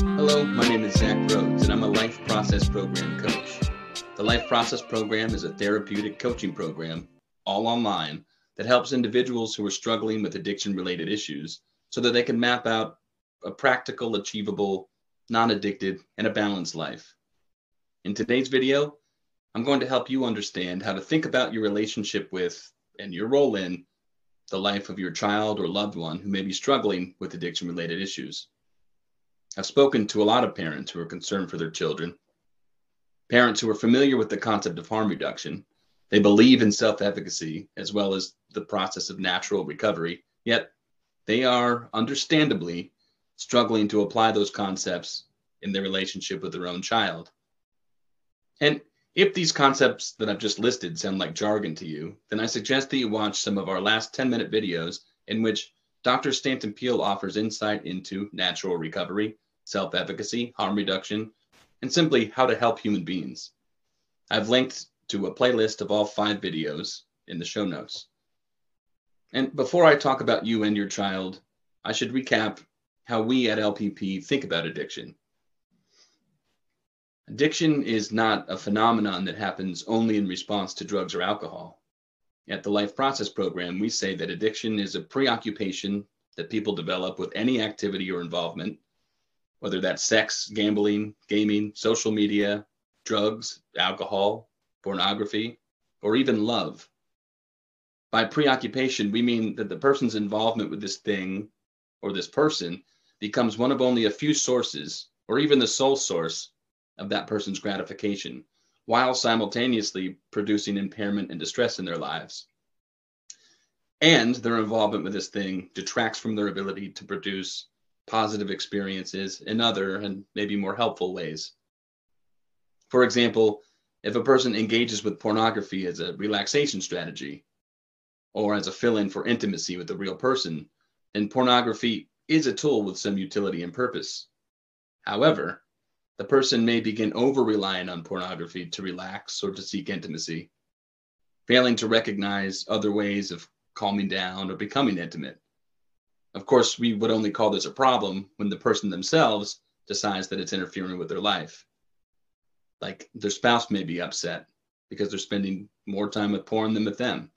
Hello, my name is Zach Rhoads, and I'm a Life Process Program coach. The Life Process Program is a therapeutic coaching program, all online, that helps individuals who are struggling with addiction related issues so that they can map out a practical, achievable, non addicted, and a balanced life. In today's video, I'm going to help you understand how to think about your relationship with and your role in the life of your child or loved one who may be struggling with addiction related issues. I've spoken to a lot of parents who are concerned for their children, parents who are familiar with the concept of harm reduction. They believe in self efficacy as well as the process of natural recovery, yet they are understandably struggling to apply those concepts in their relationship with their own child. And if these concepts that I've just listed sound like jargon to you, then I suggest that you watch some of our last 10 minute videos in which Dr. Stanton Peele offers insight into natural recovery, self efficacy, harm reduction, and simply how to help human beings. I've linked to a playlist of all five videos in the show notes. And before I talk about you and your child, I should recap how we at LPP think about addiction. Addiction is not a phenomenon that happens only in response to drugs or alcohol. At the Life Process Program, we say that addiction is a preoccupation that people develop with any activity or involvement, whether that's sex, gambling, gaming, social media, drugs, alcohol, pornography, or even love. By preoccupation, we mean that the person's involvement with this thing or this person becomes one of only a few sources, or even the sole source, of that person's gratification while simultaneously producing impairment and distress in their lives. And their involvement with this thing detracts from their ability to produce positive experiences in other and maybe more helpful ways. For example, if a person engages with pornography as a relaxation strategy or as a fill in for intimacy with a real person, then pornography is a tool with some utility and purpose. However, the person may begin over relying on pornography to relax or to seek intimacy, failing to recognize other ways of calming down or becoming intimate. Of course, we would only call this a problem when the person themselves decides that it's interfering with their life. Like their spouse may be upset because they're spending more time with porn than with them,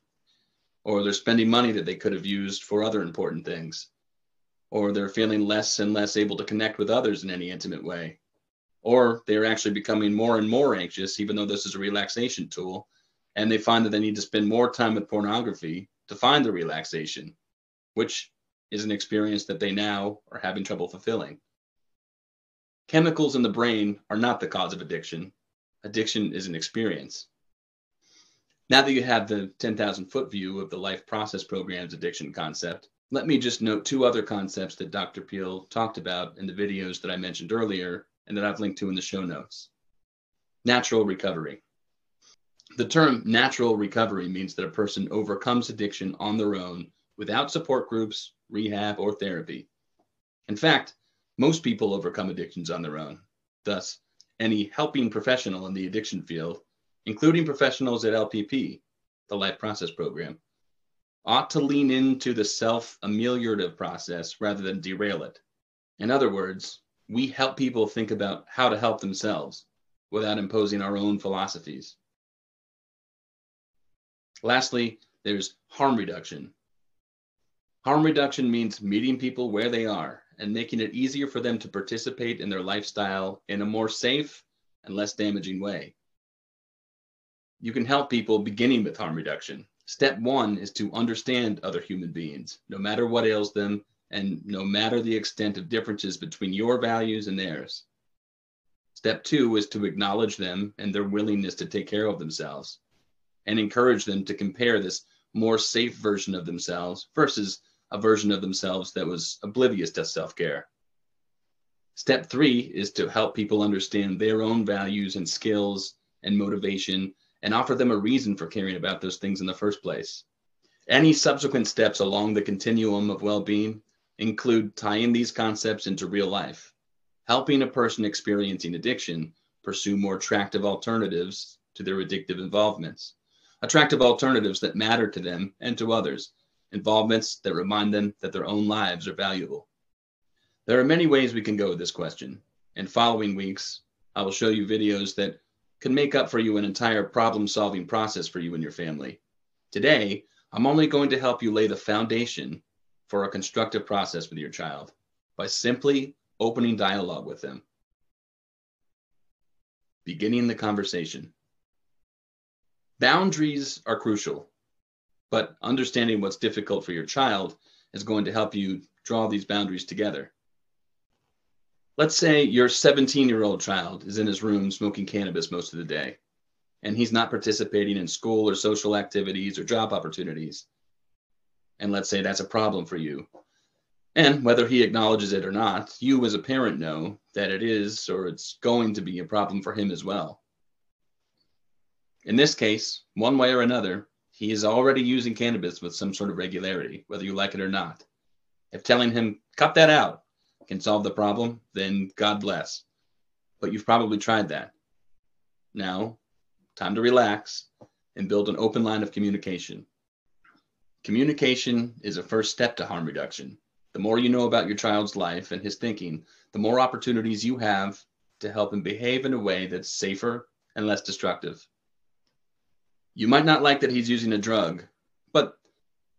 or they're spending money that they could have used for other important things, or they're feeling less and less able to connect with others in any intimate way or they're actually becoming more and more anxious, even though this is a relaxation tool. And they find that they need to spend more time with pornography to find the relaxation, which is an experience that they now are having trouble fulfilling. Chemicals in the brain are not the cause of addiction. Addiction is an experience. Now that you have the 10,000 foot view of the life process program's addiction concept, let me just note two other concepts that Dr. Peele talked about in the videos that I mentioned earlier and that I've linked to in the show notes. Natural recovery. The term natural recovery means that a person overcomes addiction on their own without support groups, rehab, or therapy. In fact, most people overcome addictions on their own. Thus, any helping professional in the addiction field, including professionals at LPP, the Life Process Program, ought to lean into the self ameliorative process rather than derail it. In other words, we help people think about how to help themselves without imposing our own philosophies. Lastly, there's harm reduction. Harm reduction means meeting people where they are and making it easier for them to participate in their lifestyle in a more safe and less damaging way. You can help people beginning with harm reduction. Step one is to understand other human beings, no matter what ails them and no matter the extent of differences between your values and theirs. Step two is to acknowledge them and their willingness to take care of themselves and encourage them to compare this more safe version of themselves versus a version of themselves that was oblivious to self care. Step three is to help people understand their own values and skills and motivation and offer them a reason for caring about those things in the first place. Any subsequent steps along the continuum of well being include tying these concepts into real life, helping a person experiencing addiction pursue more attractive alternatives to their addictive involvements, attractive alternatives that matter to them and to others, involvements that remind them that their own lives are valuable. There are many ways we can go with this question, In following weeks, I will show you videos that can make up for you an entire problem solving process for you and your family. Today, I'm only going to help you lay the foundation for a constructive process with your child by simply opening dialogue with them. Beginning the conversation. Boundaries are crucial, but understanding what's difficult for your child is going to help you draw these boundaries together. Let's say your 17 year old child is in his room smoking cannabis most of the day, and he's not participating in school or social activities or job opportunities. And let's say that's a problem for you. And whether he acknowledges it or not, you as a parent know that it is or it's going to be a problem for him as well. In this case, one way or another, he is already using cannabis with some sort of regularity, whether you like it or not. If telling him, cut that out, can solve the problem, then God bless. But you've probably tried that. Now, time to relax and build an open line of communication. Communication is a first step to harm reduction. The more you know about your child's life and his thinking, the more opportunities you have to help him behave in a way that's safer and less destructive. You might not like that he's using a drug, but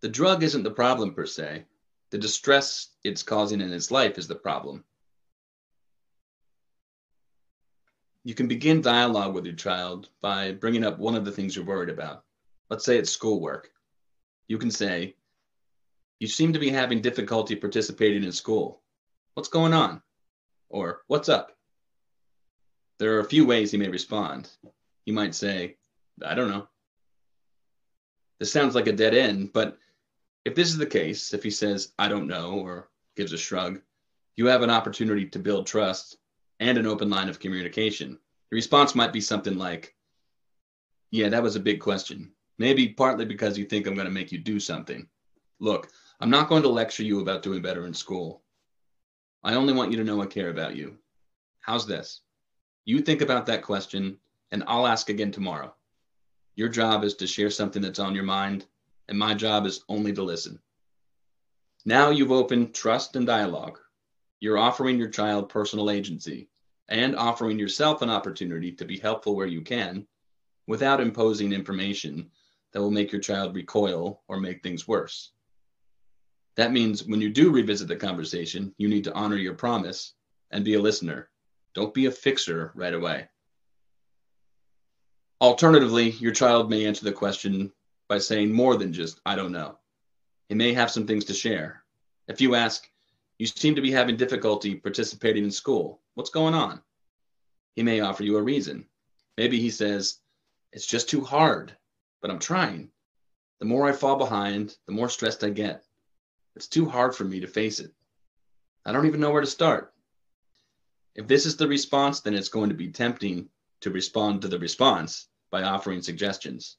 the drug isn't the problem per se. The distress it's causing in his life is the problem. You can begin dialogue with your child by bringing up one of the things you're worried about. Let's say it's schoolwork. You can say, You seem to be having difficulty participating in school. What's going on? Or, What's up? There are a few ways he may respond. You might say, I don't know. This sounds like a dead end, but if this is the case, if he says, I don't know, or gives a shrug, you have an opportunity to build trust and an open line of communication. The response might be something like, Yeah, that was a big question. Maybe partly because you think I'm going to make you do something. Look, I'm not going to lecture you about doing better in school. I only want you to know I care about you. How's this? You think about that question, and I'll ask again tomorrow. Your job is to share something that's on your mind, and my job is only to listen. Now you've opened trust and dialogue. You're offering your child personal agency and offering yourself an opportunity to be helpful where you can without imposing information that will make your child recoil or make things worse. That means when you do revisit the conversation, you need to honor your promise and be a listener. Don't be a fixer right away. Alternatively, your child may answer the question by saying more than just, I don't know. He may have some things to share. If you ask, You seem to be having difficulty participating in school. What's going on? He may offer you a reason. Maybe he says, It's just too hard, but I'm trying. The more I fall behind, the more stressed I get. It's too hard for me to face it. I don't even know where to start. If this is the response, then it's going to be tempting to respond to the response by offering suggestions.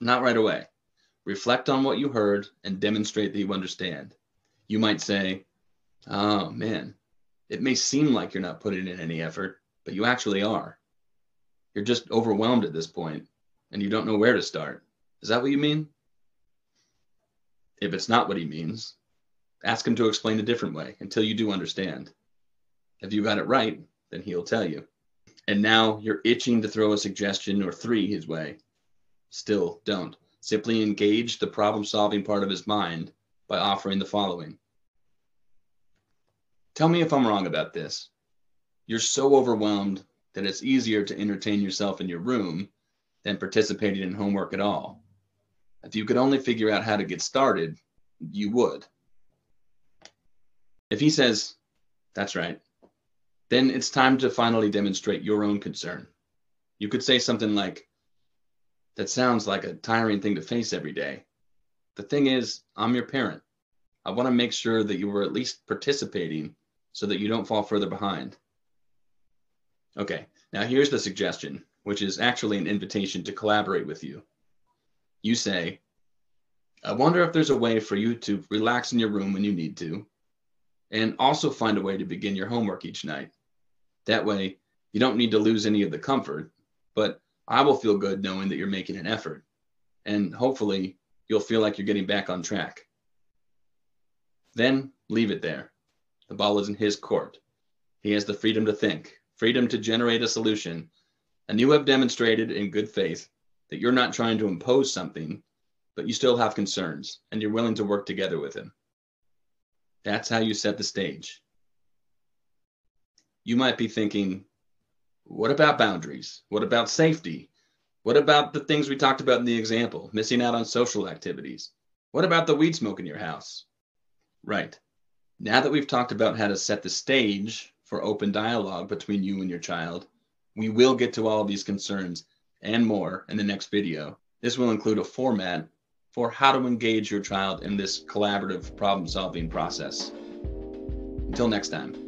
Not right away. Reflect on what you heard and demonstrate that you understand. You might say, Oh man, it may seem like you're not putting in any effort, but you actually are. You're just overwhelmed at this point and you don't know where to start. Is that what you mean? If it's not what he means, ask him to explain a different way until you do understand. If you got it right, then he'll tell you and now you're itching to throw a suggestion or three his way. Still, don't. Simply engage the problem solving part of his mind by offering the following Tell me if I'm wrong about this. You're so overwhelmed that it's easier to entertain yourself in your room than participating in homework at all. If you could only figure out how to get started, you would. If he says, That's right, then it's time to finally demonstrate your own concern. You could say something like, That sounds like a tiring thing to face every day. The thing is, I'm your parent. I want to make sure that you were at least participating so that you don't fall further behind. Okay, now here's the suggestion, which is actually an invitation to collaborate with you. You say, I wonder if there's a way for you to relax in your room when you need to, and also find a way to begin your homework each night. That way, you don't need to lose any of the comfort, but I will feel good knowing that you're making an effort. And hopefully, you'll feel like you're getting back on track. Then leave it there. The ball is in his court. He has the freedom to think, freedom to generate a solution. And you have demonstrated in good faith that you're not trying to impose something, but you still have concerns and you're willing to work together with him. That's how you set the stage. You might be thinking, what about boundaries? What about safety? What about the things we talked about in the example, missing out on social activities? What about the weed smoke in your house? Right. Now that we've talked about how to set the stage for open dialogue between you and your child, we will get to all of these concerns and more in the next video. This will include a format for how to engage your child in this collaborative problem solving process. Until next time.